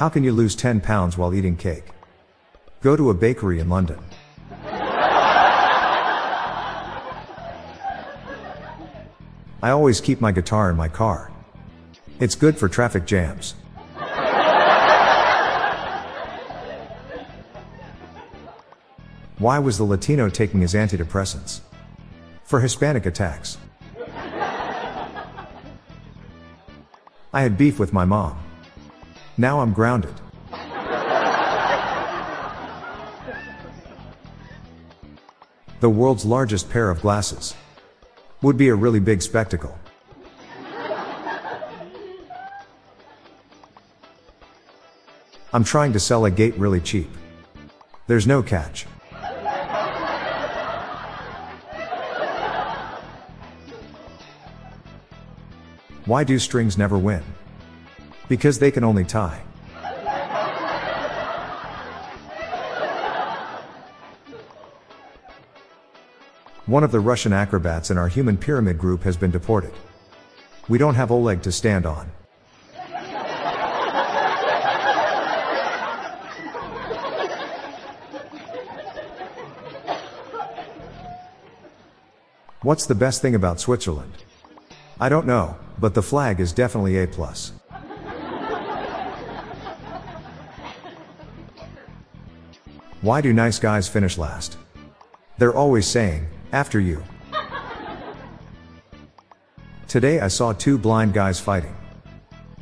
How can you lose 10 pounds while eating cake? Go to a bakery in London. I always keep my guitar in my car. It's good for traffic jams. Why was the Latino taking his antidepressants? For Hispanic attacks. I had beef with my mom. Now I'm grounded. The world's largest pair of glasses. Would be a really big spectacle. I'm trying to sell a gate really cheap. There's no catch. Why do strings never win? Because they can only tie. One of the Russian acrobats in our human pyramid group has been deported. We don't have Oleg to stand on. What's the best thing about Switzerland? I don't know, but the flag is definitely A+. plus. Why do nice guys finish last? They're always saying, after you. Today I saw two blind guys fighting.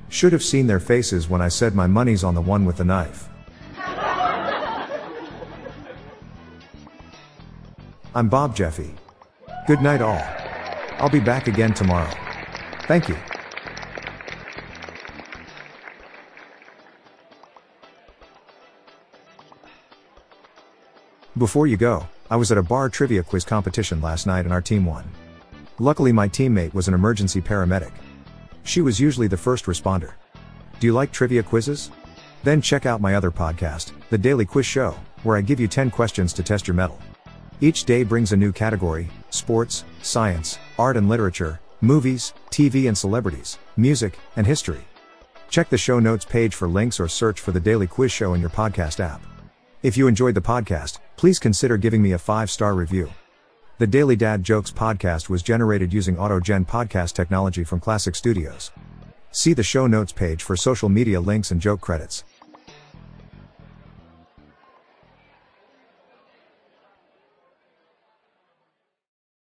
Should have seen their faces when I said my money's on the one with the knife. I'm Bob Jeffy. Good night all. I'll be back again tomorrow. Thank you. Before you go, I was at a bar trivia quiz competition last night and our team won. Luckily my teammate was an emergency paramedic. She was usually the first responder. Do you like trivia quizzes? Then check out my other podcast, The Daily Quiz Show, where I give you 10 questions to test your mettle. Each day brings a new category sports, science, art and literature, movies, TV and celebrities, music, and history. Check the show notes page for links or search for the Daily Quiz Show in your podcast app. If you enjoyed the podcast, please consider giving me a 5 star review. The Daily Dad Jokes podcast was generated using AutoGen podcast technology from Classic Studios. See the show notes page for social media links and joke credits.